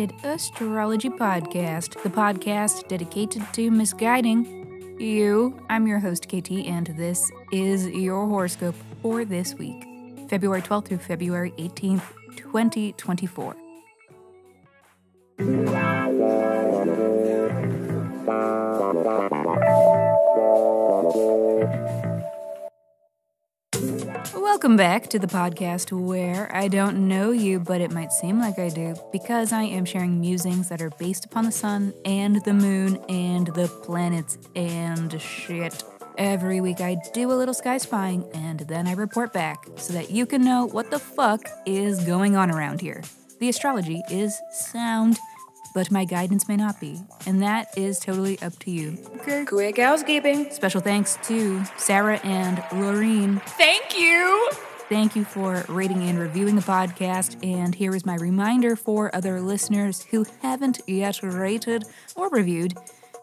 Astrology Podcast, the podcast dedicated to misguiding you. I'm your host, KT, and this is your horoscope for this week, February 12th through February 18th, 2024. Welcome back to the podcast where I don't know you, but it might seem like I do, because I am sharing musings that are based upon the sun and the moon and the planets and shit. Every week I do a little sky spying and then I report back so that you can know what the fuck is going on around here. The astrology is sound but my guidance may not be, and that is totally up to you. Okay. Quick housekeeping. Special thanks to Sarah and Lorene. Thank you. Thank you for rating and reviewing the podcast. And here is my reminder for other listeners who haven't yet rated or reviewed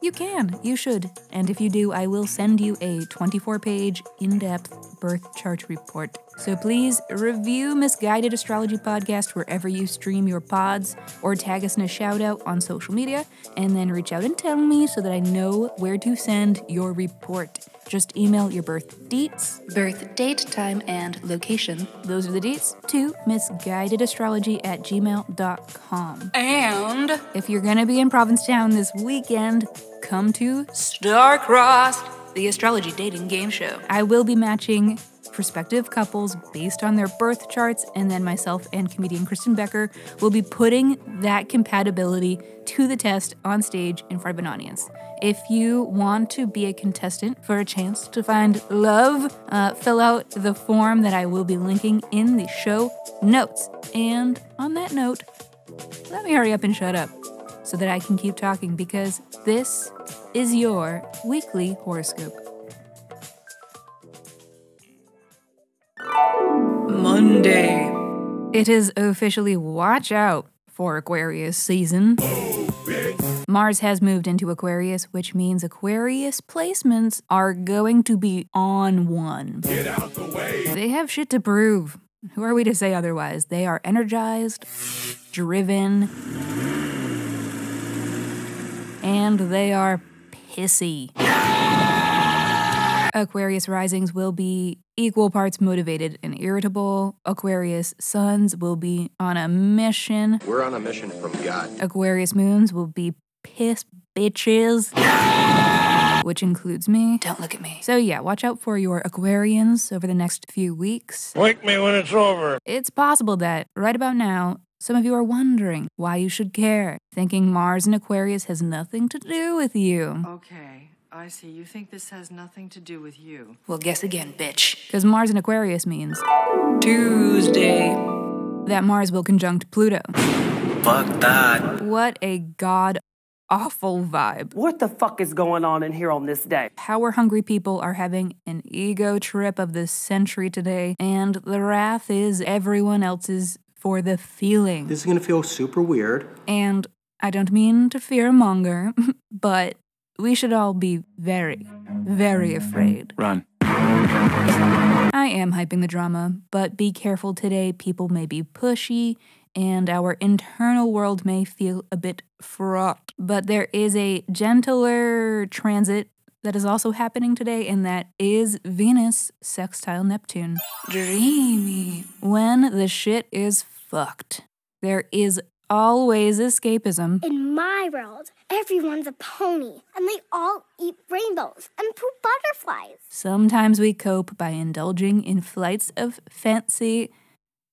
you can, you should. And if you do, I will send you a 24 page, in depth birth chart report. So please review Misguided Astrology Podcast wherever you stream your pods or tag us in a shout out on social media and then reach out and tell me so that I know where to send your report. Just email your birth dates, birth date, time, and location. Those are the dates to misguidedastrology at gmail.com. And if you're going to be in Provincetown this weekend, come to Starcrossed, the astrology dating game show. I will be matching prospective couples based on their birth charts, and then myself and comedian Kristen Becker will be putting that compatibility to the test on stage in front of an audience. If you want to be a contestant for a chance to find love, uh, fill out the form that I will be linking in the show notes. And on that note, let me hurry up and shut up so that I can keep talking because this is your weekly horoscope. It is officially watch out for Aquarius season. Mars has moved into Aquarius, which means Aquarius placements are going to be on one. The they have shit to prove. Who are we to say otherwise? They are energized, driven, and they are pissy. Aquarius risings will be equal parts motivated and irritable. Aquarius suns will be on a mission. We're on a mission from God. Aquarius moons will be piss bitches. Which includes me. Don't look at me. So, yeah, watch out for your Aquarians over the next few weeks. Wake me when it's over. It's possible that right about now, some of you are wondering why you should care, thinking Mars in Aquarius has nothing to do with you. Okay. I see. You think this has nothing to do with you. Well, guess again, bitch. Because Mars in Aquarius means Tuesday. That Mars will conjunct Pluto. Fuck that. What a god awful vibe. What the fuck is going on in here on this day? Power hungry people are having an ego trip of the century today, and the wrath is everyone else's for the feeling. This is gonna feel super weird. And I don't mean to fear monger, but we should all be very, very afraid. Run. I am hyping the drama, but be careful today. People may be pushy, and our internal world may feel a bit fraught. But there is a gentler transit that is also happening today, and that is Venus sextile Neptune. Dreamy. When the shit is fucked, there is always escapism. In my world, everyone's a pony, and they all eat rainbows and poop butterflies. Sometimes we cope by indulging in flights of fancy,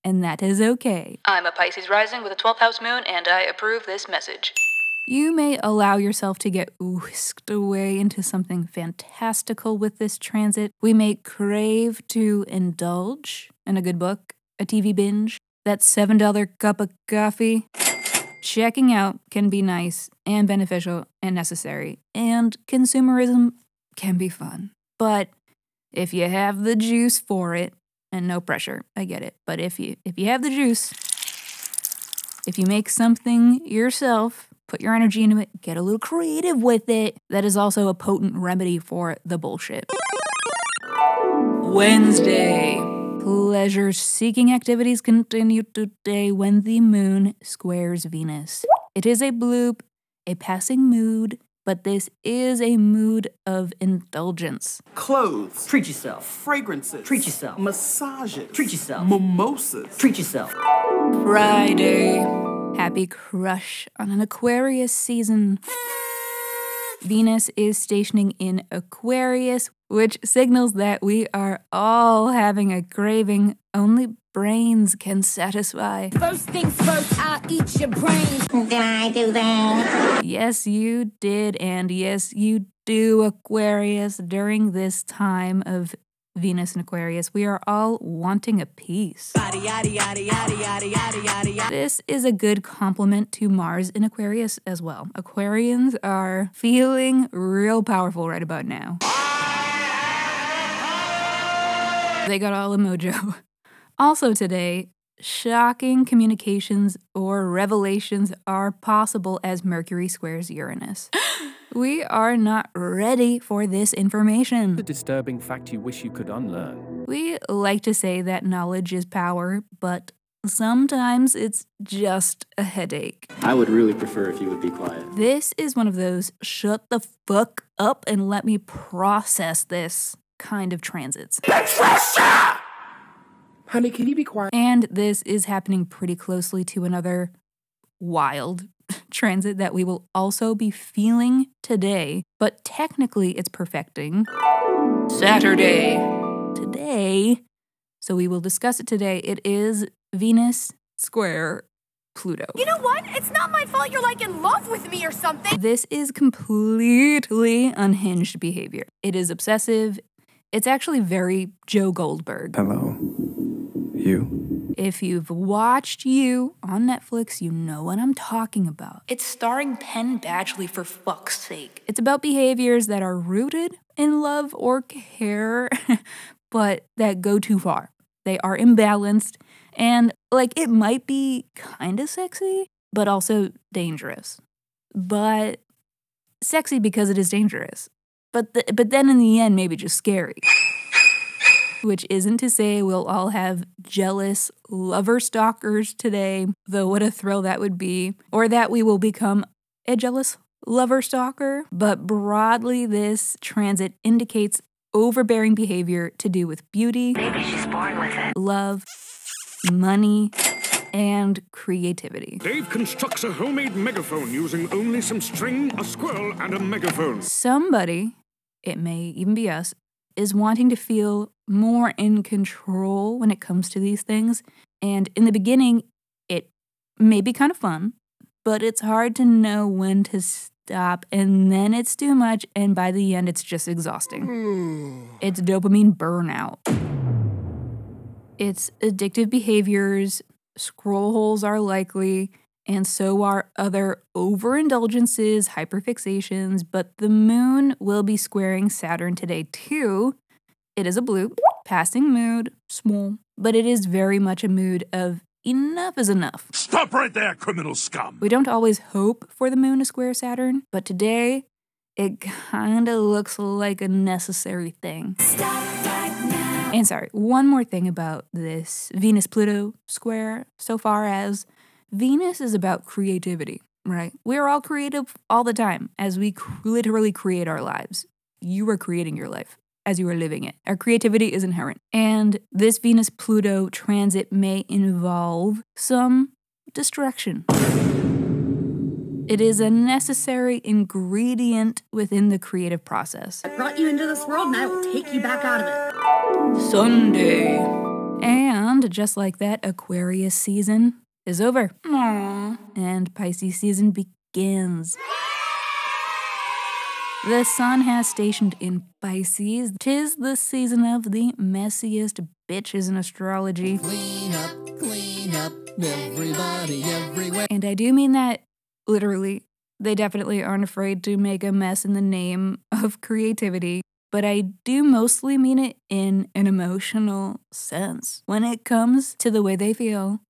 and that is okay. I'm a Pisces rising with a 12th house moon, and I approve this message. You may allow yourself to get whisked away into something fantastical with this transit. We may crave to indulge in a good book, a TV binge, that $7 cup of coffee. Checking out can be nice and beneficial and necessary, and consumerism can be fun. But if you have the juice for it, and no pressure, I get it. But if you if you have the juice, if you make something yourself, put your energy into it, get a little creative with it, that is also a potent remedy for the bullshit. Wednesday. Pleasure seeking activities continue today when the moon squares Venus. It is a bloop, a passing mood, but this is a mood of indulgence. Clothes, Treat yourself. fragrances, Treat yourself. massages, Treat yourself. mimosas. Treat yourself. Friday. Happy crush on an Aquarius season. Venus is stationing in Aquarius, which signals that we are all having a craving only brains can satisfy. First things first, I'll eat your brains. Did I do that? Yes, you did, and yes, you do, Aquarius. During this time of Venus and Aquarius, we are all wanting a piece. This is a good complement to Mars in Aquarius as well. Aquarians are feeling real powerful right about now. They got all the mojo. Also, today, shocking communications or revelations are possible as Mercury squares Uranus. we are not ready for this information. The disturbing fact you wish you could unlearn. We like to say that knowledge is power, but sometimes it's just a headache. I would really prefer if you would be quiet. This is one of those shut the fuck up and let me process this kind of transits. Honey, can you be quiet? And this is happening pretty closely to another wild transit that we will also be feeling today, but technically it's perfecting Saturday. Today, so we will discuss it today. It is Venus square Pluto. You know what? It's not my fault you're like in love with me or something. This is completely unhinged behavior. It is obsessive. It's actually very Joe Goldberg. Hello. You. If you've watched You on Netflix, you know what I'm talking about. It's starring Penn Badgley for fuck's sake. It's about behaviors that are rooted in love or care, but that go too far. They are imbalanced, and like it might be kind of sexy, but also dangerous. But sexy because it is dangerous. But the, but then in the end, maybe just scary which isn't to say we'll all have jealous lover stalkers today, though what a thrill that would be, or that we will become a jealous lover stalker. But broadly, this transit indicates overbearing behavior to do with beauty, Maybe she's born with it. love, money, and creativity. Dave constructs a homemade megaphone using only some string, a squirrel, and a megaphone. Somebody, it may even be us, is wanting to feel more in control when it comes to these things. And in the beginning, it may be kind of fun, but it's hard to know when to stop. And then it's too much. And by the end, it's just exhausting. Hmm. it's dopamine burnout. It's addictive behaviors, scroll holes are likely, and so are other overindulgences, hyperfixations, but the moon will be squaring Saturn today too. It is a bloop, passing mood, small, but it is very much a mood of enough is enough. Stop right there, criminal scum! We don't always hope for the moon to square Saturn, but today it kind of looks like a necessary thing. And sorry, one more thing about this Venus Pluto square so far as Venus is about creativity, right? We're all creative all the time as we literally create our lives. You are creating your life as you are living it. Our creativity is inherent. And this Venus Pluto transit may involve some distraction. It is a necessary ingredient within the creative process. I brought you into this world and I will take you back out of it. Sunday. And just like that, Aquarius season is over. Aww. And Pisces season begins. The sun has stationed in Pisces. Tis the season of the messiest bitches in astrology. Clean up, clean up, everybody, everywhere. And I do mean that literally. They definitely aren't afraid to make a mess in the name of creativity, but I do mostly mean it in an emotional sense. When it comes to the way they feel,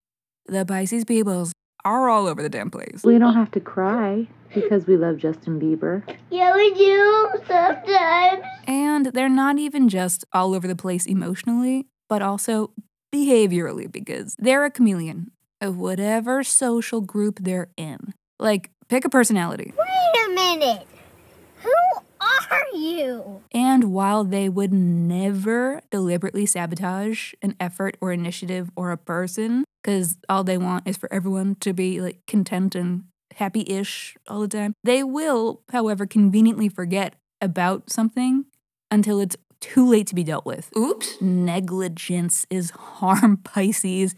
the Pisces peoples are all over the damn place. We don't have to cry because we love Justin Bieber. Yeah, we do sometimes. And they're not even just all over the place emotionally, but also behaviorally because they're a chameleon of whatever social group they're in. Like, pick a personality. Wait a minute. Who are you? And while they would never deliberately sabotage an effort or initiative or a person, because all they want is for everyone to be like content and happy ish all the time, they will, however, conveniently forget about something until it's too late to be dealt with. Oops. Negligence is harm, Pisces.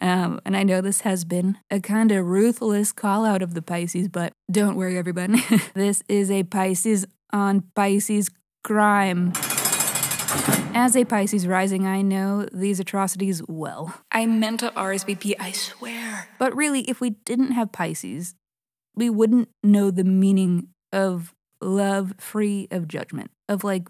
Um, and I know this has been a kind of ruthless call out of the Pisces, but don't worry, everyone. this is a Pisces on Pisces crime. As a Pisces rising, I know these atrocities well. I meant to RSVP, I swear. But really, if we didn't have Pisces, we wouldn't know the meaning of love free of judgment, of like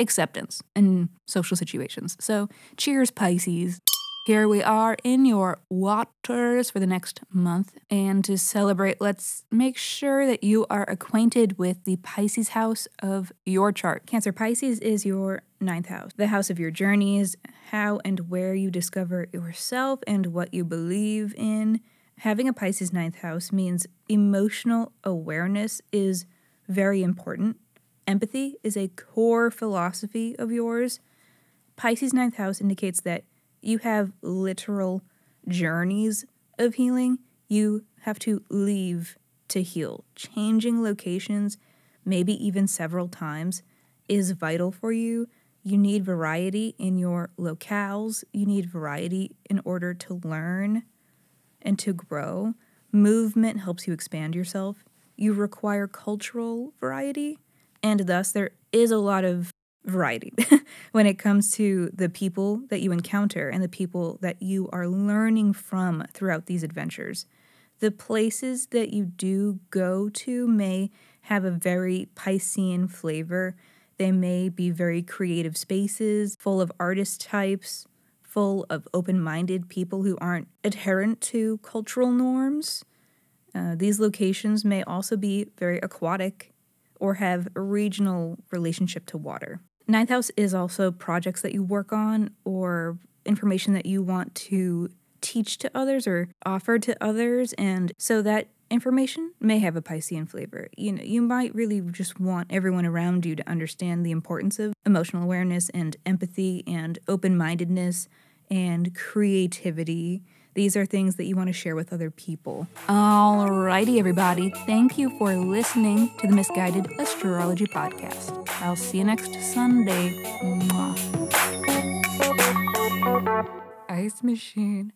acceptance in social situations. So, cheers, Pisces. Here we are in your waters for the next month. And to celebrate, let's make sure that you are acquainted with the Pisces house of your chart. Cancer Pisces is your ninth house, the house of your journeys, how and where you discover yourself and what you believe in. Having a Pisces ninth house means emotional awareness is very important. Empathy is a core philosophy of yours. Pisces ninth house indicates that you have literal journeys of healing. You have to leave to heal. Changing locations, maybe even several times, is vital for you. You need variety in your locales. You need variety in order to learn and to grow. Movement helps you expand yourself. You require cultural variety, and thus there is a lot of variety when it comes to the people that you encounter and the people that you are learning from throughout these adventures. The places that you do go to may have a very Piscean flavor. They may be very creative spaces, full of artist types, full of open minded people who aren't adherent to cultural norms. Uh, these locations may also be very aquatic or have a regional relationship to water. Ninth house is also projects that you work on or information that you want to teach to others or offer to others. And so that information may have a Piscean flavor. You know, you might really just want everyone around you to understand the importance of emotional awareness and empathy and open mindedness and creativity. These are things that you want to share with other people. Alrighty, everybody. Thank you for listening to the Misguided Astrology Podcast. I'll see you next Sunday. Mwah. Ice Machine.